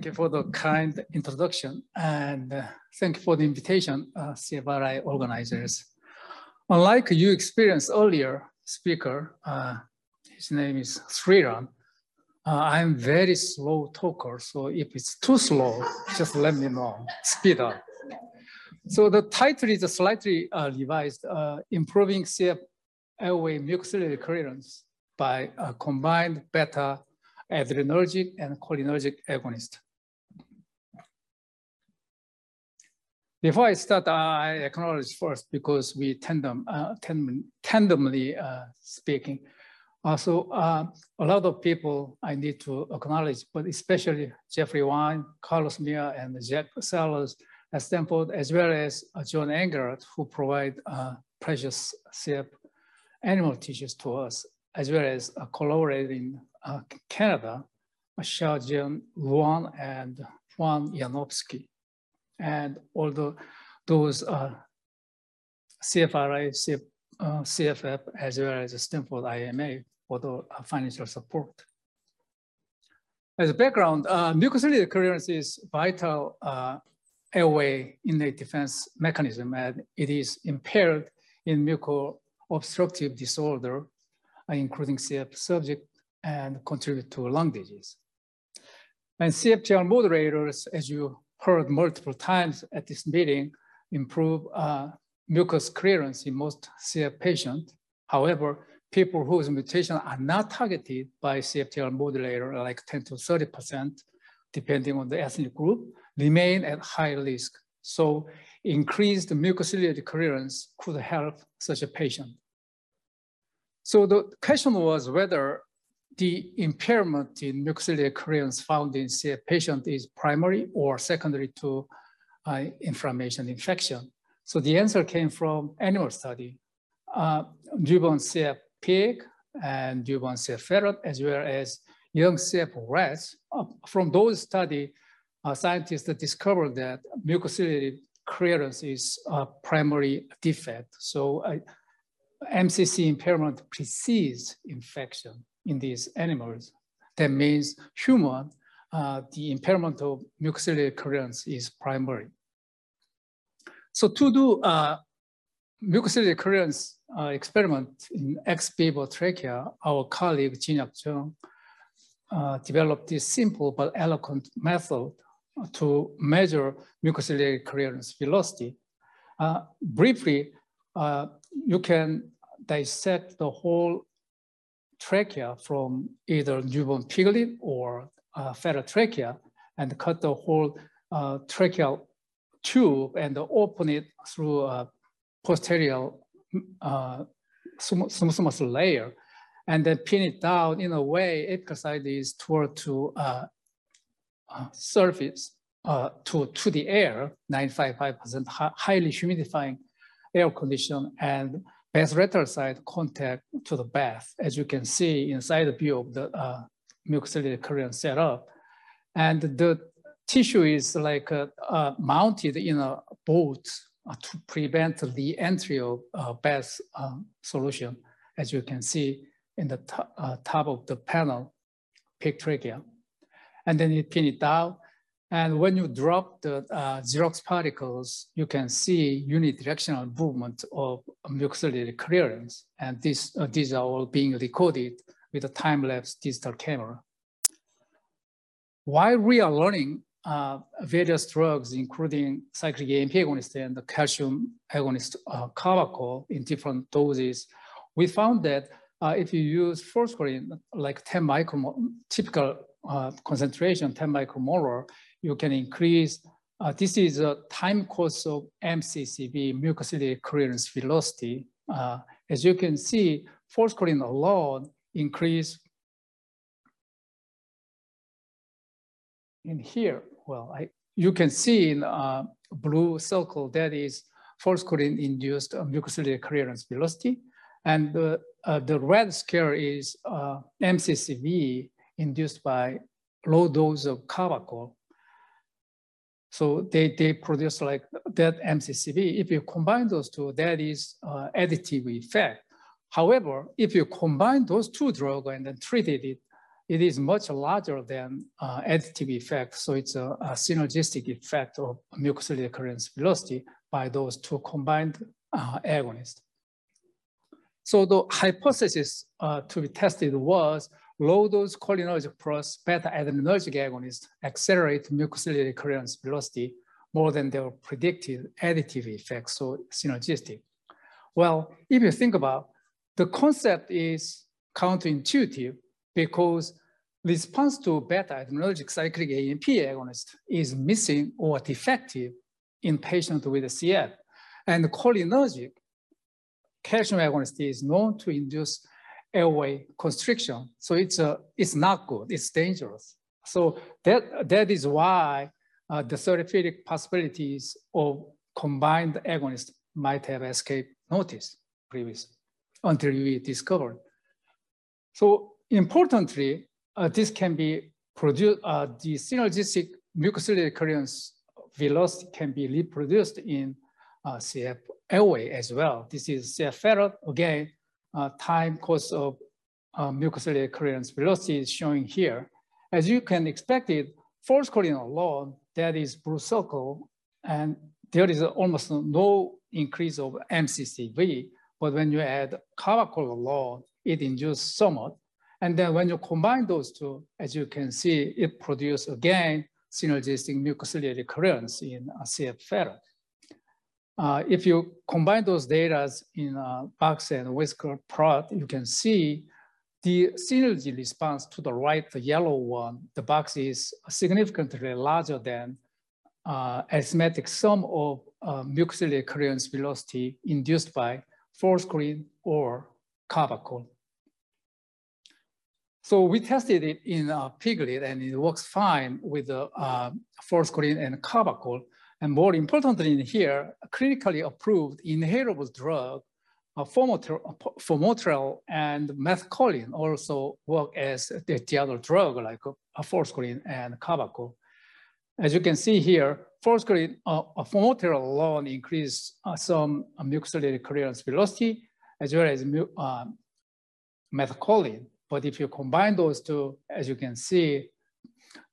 Thank you for the kind introduction and uh, thank you for the invitation, uh, CFRI organizers. Unlike you experienced earlier speaker, uh, his name is Sriram, uh, I'm very slow talker, so if it's too slow, just let me know, speed up. So the title is slightly uh, revised, uh, Improving CF airway mucociliary clearance by a combined beta adrenergic and cholinergic agonist. Before I start, I acknowledge first because we tandem, uh, tandem tandemly uh, speaking. Also, uh, a lot of people I need to acknowledge, but especially Jeffrey Wine, Carlos Mia, and Jack Sellers at Stanford, as well as uh, John Engert, who provide uh, precious CF animal tissues to us, as well as uh, uh, Canada, Xiaojian Luan and Juan Yanowski. And although those uh, CFRI, CF, uh, CFF, as well as Stanford IMA for the financial support. As a background, uh, mucociliary clearance is vital uh, airway innate defense mechanism and it is impaired in muco-obstructive disorder, uh, including CF subject and contribute to lung disease. And CFTR moderators, as you heard multiple times at this meeting, improve uh, mucus clearance in most CF patients. However, people whose mutations are not targeted by CFTR modulator, like 10 to 30%, depending on the ethnic group, remain at high risk. So increased mucociliary clearance could help such a patient. So the question was whether the impairment in mucociliary clearance found in CF patient is primary or secondary to uh, inflammation infection. So the answer came from animal study. Uh, newborn CF pig and newborn CF ferret, as well as young CF rats. Uh, from those studies, uh, scientists discovered that mucociliary clearance is a primary defect. So uh, MCC impairment precedes infection in these animals. That means human, uh, the impairment of mucociliary clearance is primary. So to do uh, mucociliary clearance uh, experiment in ex vivo trachea, our colleague Jinyak Chung uh, developed this simple but eloquent method to measure mucociliary clearance velocity. Uh, briefly, uh, you can dissect the whole trachea from either newborn piglet or uh, trachea and cut the whole uh, tracheal tube and open it through a posterior uh, muscle layer and then pin it down in a way apical side is toward to uh, uh, surface uh, to, to the air, 95% highly humidifying air condition and basolateral side contact to the bath, as you can see inside the view of the uh, mucociliary clearance setup. And the tissue is like uh, uh, mounted in a boat uh, to prevent the entry of uh, bath um, solution, as you can see in the uh, top of the panel, pig. And then you pin it down and when you drop the uh, Xerox particles, you can see unidirectional movement of mucociliary clearance. And this, uh, these are all being recorded with a time-lapse digital camera. While we are learning uh, various drugs, including cyclic AMP agonist and the calcium agonist uh, in different doses, we found that uh, if you use forskolin, like 10 micromolar, typical uh, concentration, 10 micromolar, you can increase, uh, this is a time course of MCCV, mucociliary clearance velocity. Uh, as you can see, force forskolin alone increase in here. Well, I, you can see in uh, blue circle that is force forskolin induced mucociliary clearance velocity. And the, uh, the red scale is uh, MCCV induced by low dose of carbachol. So they, they produce like that MCCV. If you combine those two, that is uh, additive effect. However, if you combine those two drugs and then treated it it is much larger than uh, additive effect. So it's a, a, synergistic effect of mucociliary clearance velocity by those two combined uh, agonists. So the hypothesis uh, to be tested was low dose cholinergic plus beta adrenergic agonists accelerate mucociliary clearance velocity more than their predicted additive effects, so synergistic. Well, if you think about the concept is counterintuitive because response to beta adrenergic cyclic AMP agonist is missing or defective in patients with CF. And cholinergic calcium agonist is known to induce airway constriction. So it's, a, it's not good, it's dangerous. So that, that is why uh, the therapeutic possibilities of combined agonists might have escaped notice previously until we discovered. So importantly, uh, this can be produced, uh, the synergistic mucociliary clearance velocity can be reproduced in uh, CF airway as well. This is CF ferret, again, uh, time course of uh, mucociliary clearance velocity is showing here. As you can expect it, forskolin alone, that is blue circle, and there is almost no increase of MCCV, but when you add carbachol alone, it induces somewhat. And then when you combine those two, as you can see, it produces again synergistic mucociliary clearance in CF ferret. Uh, if you combine those data in a box and whisker plot, you can see the synergy response to the right, the yellow one, the box is significantly larger than uh, arithmetic sum of uh, clearance velocity induced by forskolin or carbachol. So we tested it in a piglet and it works fine with the uh, forskolin and carbachol. And more importantly here, clinically approved inhalable drug, uh, formoterol and methacholine also work as the, the other drug like uh, forskolin and carbachol. As you can see here, forskolin, uh, formoterol alone increase uh, some mucociliary clearance velocity as well as uh, methacholine. But if you combine those two, as you can see,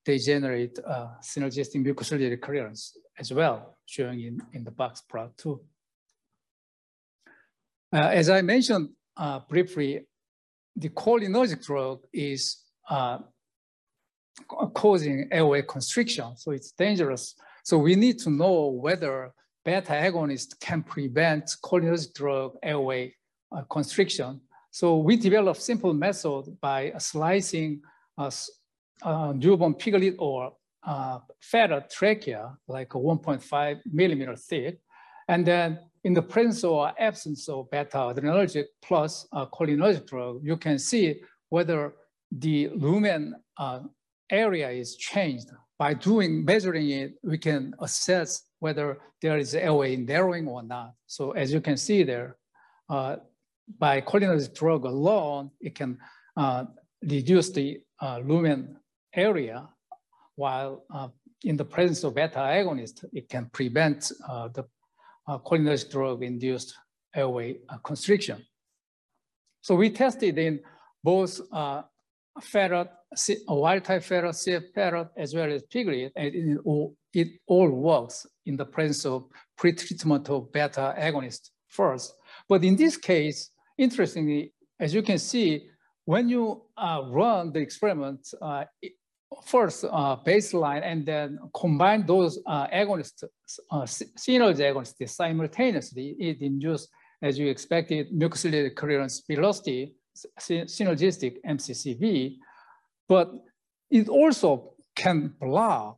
they generate uh, synergistic mucociliary clearance as well, showing in, in the box plot too. Uh, as I mentioned uh, briefly, the cholinergic drug is uh, causing airway constriction, so it's dangerous. So we need to know whether beta agonist can prevent cholinergic drug airway uh, constriction. So we developed simple method by slicing a, newborn piglet or uh, ferret trachea, like 1.5 millimeter thick. And then in the presence or absence of beta adrenergic plus uh, cholinergic drug, you can see whether the lumen uh, area is changed. By doing measuring it, we can assess whether there is airway narrowing or not. So as you can see there, uh, by cholinergic drug alone, it can uh, reduce the uh, lumen area, while uh, in the presence of beta agonist, it can prevent uh, the uh, cholinergic drug-induced airway constriction. So we tested in both ferret, wild-type ferret, CF ferret, as well as piglet, and it all, it all works in the presence of pretreatment of beta agonist first. But in this case, interestingly, as you can see, when you uh, run the experiment, uh, first uh, baseline and then combine those uh, agonists, uh, synergy agonists simultaneously, it induces, as you expected, mucociliary clearance velocity, synergistic MCCV, but it also can block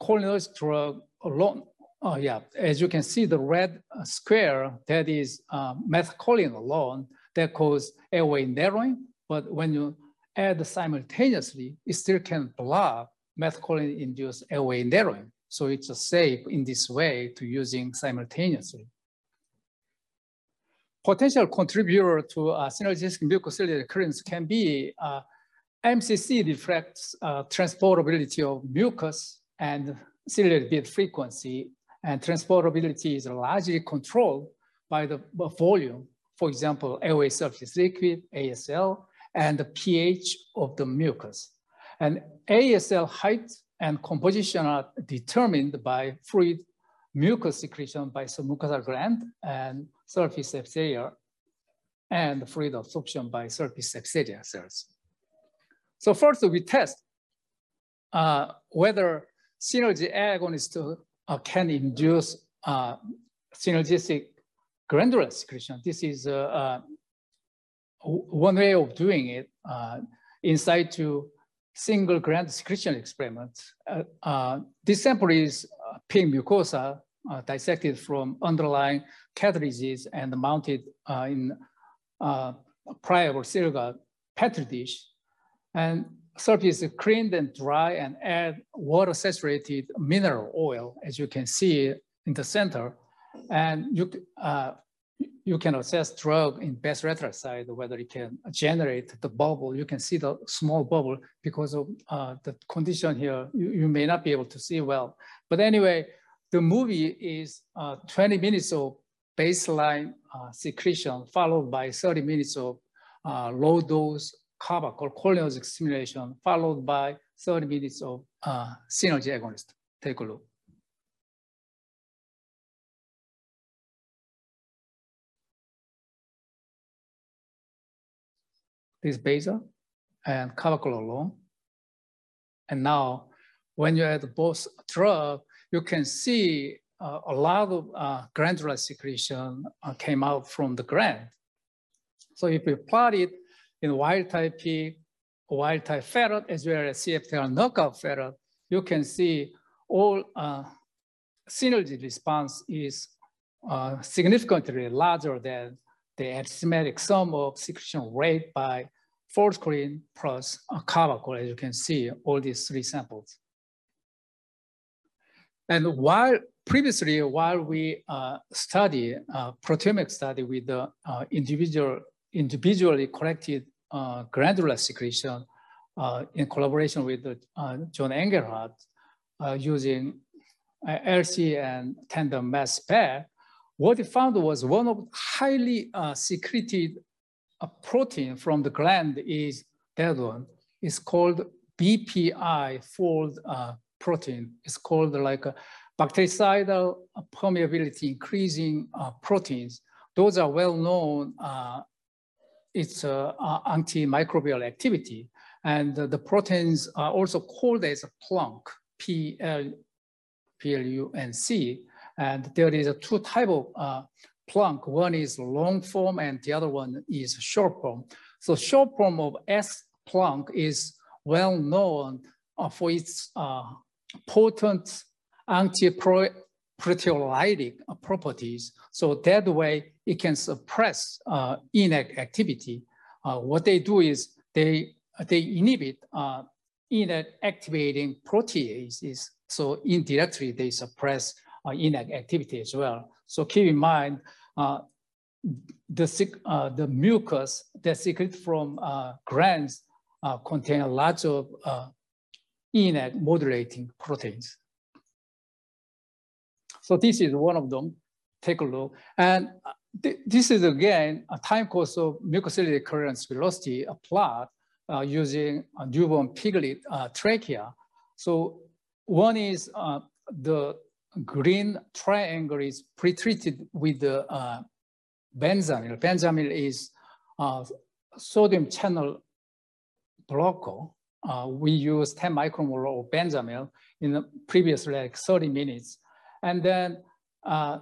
cholinergic drug alone. Oh yeah, as you can see, the red uh, square, that is uh, methacholine alone that cause airway narrowing. But when you add simultaneously, it still can block methacholine-induced airway narrowing. So it's safe in this way to using simultaneously. Potential contributor to uh, synergistic mucociliary clearance can be uh, MCC reflects uh, transportability of mucus and ciliary beat frequency and transportability is largely controlled by the volume. For example, airway surface liquid, ASL, and the pH of the mucus. And ASL height and composition are determined by fluid mucus secretion by submucosal gland and surface epithelial and fluid absorption by surface epithelial cells. So first we test uh, whether synergy agonist uh, can induce uh, synergistic glandular secretion. This is uh, uh, one way of doing it uh, inside to single gland secretion experiment. this sample is pink mucosa dissected from underlying cartilages and mounted in uh, pliable silica petri dish. And surface is cleaned and dry and add water saturated mineral oil, as you can see in the center. And you, uh, you can assess drug in best side whether it can generate the bubble. You can see the small bubble because of uh, the condition here, you, you, may not be able to see well. But anyway, the movie is uh, 20 minutes of baseline uh, secretion followed by 30 minutes of uh, low dose CABA called cholinergic stimulation followed by 30 minutes of uh, synergy agonist. Take a look. This beta and carbacolol alone. And now when you add both drug, you can see uh, a lot of uh, glandular secretion uh, came out from the gland. So if you plot it in wild type P, wild type ferret, as well as CFTR knockout ferret, you can see all uh, synergy response is uh, significantly larger than the arithmetic sum of secretion rate by forskolin plus a carbachol, as you can see, all these three samples. And while previously, while we uh, study uh, proteomic study with the uh, individual, individually collected uh, glandular secretion uh, in collaboration with uh, John Engelhardt using LC and tandem mass spec, what he found was one of highly secreted protein from the gland is that one. It's called BPI fold protein. It's called like a bactericidal permeability increasing uh, proteins. Those are well known. Uh, it's uh, antimicrobial activity. And the proteins are also called as a plunk, P-L, P-L-U-N-C. And there is a two type of plunk. One is long form and the other one is short form. So short form of S plunk is well known uh, for its uh, potent anti-proteolytic properties. So that way it can suppress uh, activity. Uh, what they do is they, they inhibit uh, activating proteases. So indirectly they suppress uh, activity as well. So keep in mind, uh, the, uh, the mucus that secrete from uh, glands uh, contain a lot of uh, modulating proteins. So this is one of them. Take a look. And uh, th this is again a time course of mucociliary clearance velocity a plot uh, using a newborn piglet trachea. So one is the green triangle is pre-treated with the uh, benzamyl. Benzamyl is uh, sodium channel blocker. Uh, we use 10 micromolar of benzamyl in the previous like 30 minutes. And then uh,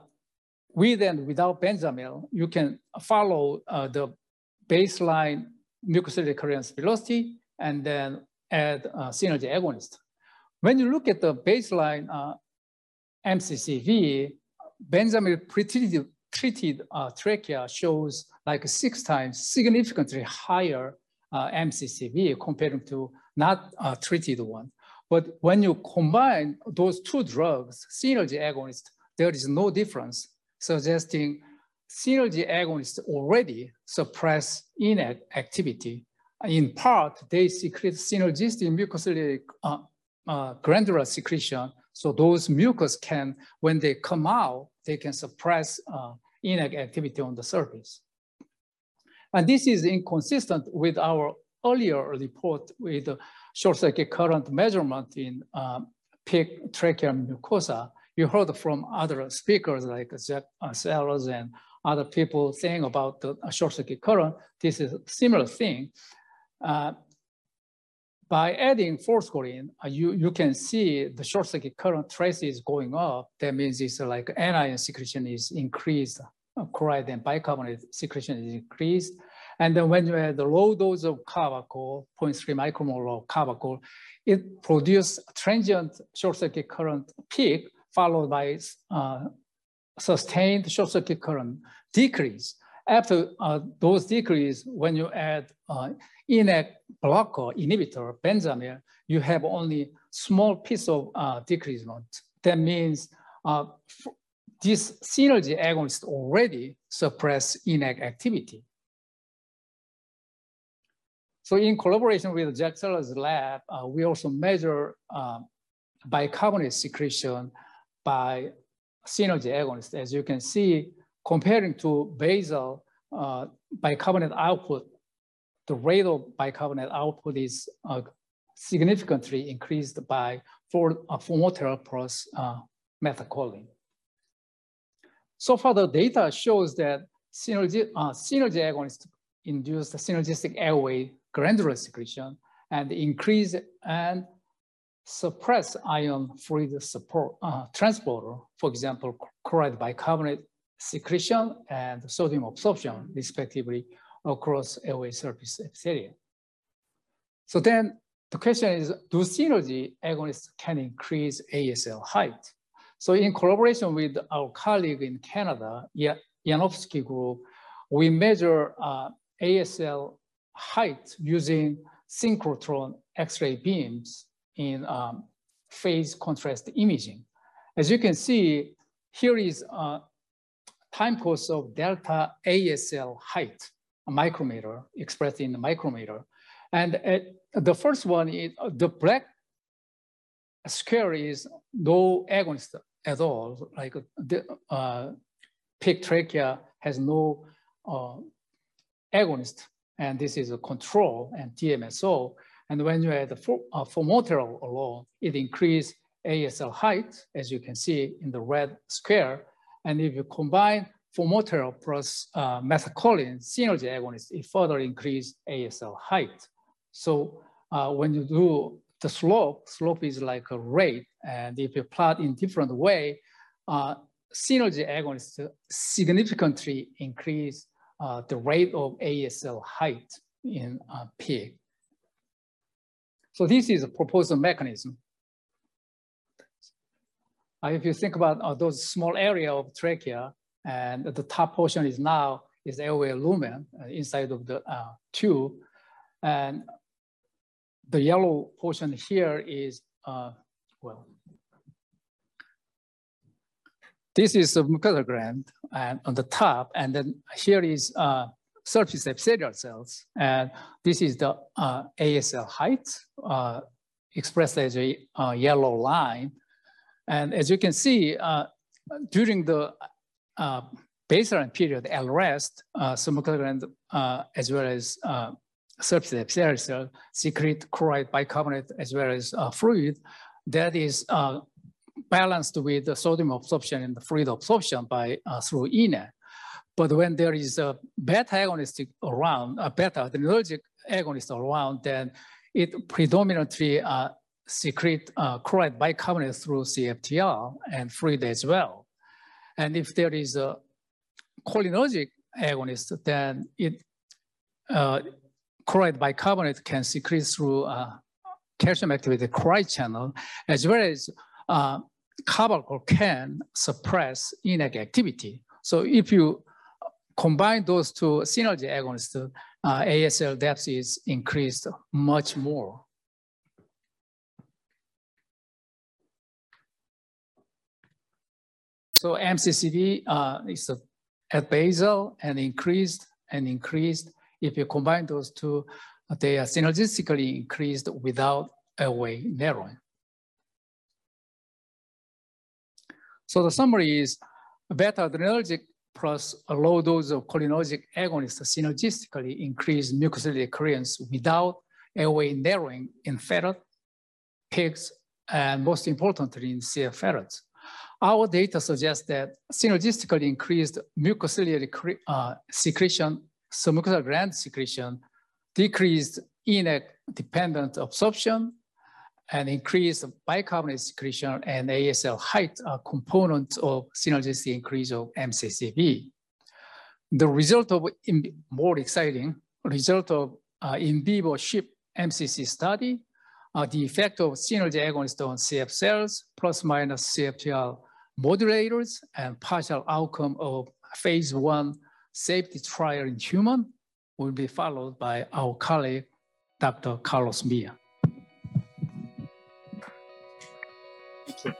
with and without benzamyl, you can follow uh, the baseline mucociliary clearance velocity and then add uh, synergy agonist. When you look at the baseline MCCV, benzamyl pretreated treated uh, trachea shows like six times significantly higher uh, MCCV compared to not uh, treated one. But when you combine those two drugs, synergy agonist, there is no difference, suggesting synergy agonists already suppress INAC activity. In part, they secrete synergistic mucociliary uh, uh, glandular secretion. So those mucus can, when they come out, they can suppress uh, INAC activity on the surface. And this is inconsistent with our earlier report with short circuit current measurement in um, peak tracheal mucosa, you heard from other speakers like Jack uh, Sellers and other people saying about the short circuit current. This is a similar thing. Uh, by adding forskolin, uh, you, you can see the short circuit current traces going up. That means it's like anion secretion is increased, uh, chloride and bicarbonate secretion is increased. And then when you add the low dose of carbachol, 0.3 micromolar of carbachol, it produces transient short circuit current peak followed by uh, sustained short circuit current decrease. After uh, those decrease, when you add uh, ENaC blocker inhibitor, benzamide, you have only small piece of uh, decreasement. That means uh, this synergy agonist already suppress ENaC activity. So in collaboration with Jack Sellers' lab, uh, we also measure uh, bicarbonate secretion by synergy agonist. As you can see, comparing to basal uh, bicarbonate output, the rate of bicarbonate output is uh, significantly increased by four, uh, formoterol plus uh, methacholine. So far, the data shows that synergy, uh, synergy agonists induce synergistic airway glandular secretion and increase and suppress ion fluid support uh, transporter, for example, chloride bicarbonate secretion and sodium absorption, respectively, across airway surface epithelium. So then the question is, do synergy agonists can increase ASL height? So in collaboration with our colleague in Canada, Yanofsky group, we measure uh, ASL height using synchrotron X-ray beams in um, phase contrast imaging. As you can see, here is a time course of delta ASL height, a micrometer expressed in the micrometer. And the first one is the black square is no agonist at all. Like the uh, peak trachea has no uh, agonist and this is a control and DMSO. And when you add the uh, formoterol alone, it increases ASL height, as you can see in the red square. And if you combine formoterol plus uh, methacholine synergy agonist, it further increase ASL height. So uh, when you do the slope, slope is like a rate. And if you plot in different way, uh, synergy agonists significantly increase uh, the rate of ASL height in uh, pig. So this is a proposed mechanism. Uh, if you think about uh, those small area of trachea, and the top portion is now is airway lumen uh, inside of the tube, and the yellow portion here is, well, this is a mucosal gland and on the top, and then here is surface epithelial cells, and this is the uh, ASL height uh, expressed as a uh, yellow line. And as you can see, uh, during the uh, baseline period, L rest, uh, gland as well as surface epithelial cell secrete chloride bicarbonate as well as fluid that is balanced with the sodium absorption and the fluid absorption by uh, through ENaC. But when there is a beta agonist around, a beta adrenergic agonist around, then it predominantly uh, secrete uh, chloride bicarbonate through CFTR and fluid as well. And if there is a cholinergic agonist, then it uh, chloride bicarbonate can secrete through uh, calcium activated chloride channel, as well as uh, can suppress ENaC activity. So if you combine those two synergy agonists, uh, ASL depth is increased much more. So MCCD uh, is at basal and increased and increased. If you combine those two, they are synergistically increased without airway narrowing. So the summary is beta adrenergic plus a low dose of cholinergic agonist synergistically increase mucociliary clearance without airway narrowing in ferret, pigs, and most importantly in CF ferrets. Our data suggests that synergistically increased mucociliary uh, secretion, submucosal gland secretion, decreased ENaC-dependent absorption, and increased bicarbonate secretion and ASL height are components of synergistic increase of MCCB. The result of more exciting result of uh, in vivo SHIP MCC study, uh, the effect of synergy agonist on CF cells plus minus CFTR modulators and partial outcome of phase one safety trial in human will be followed by our colleague, Dr. Carlos Mia.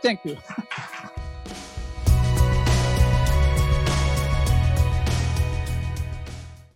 Thank you.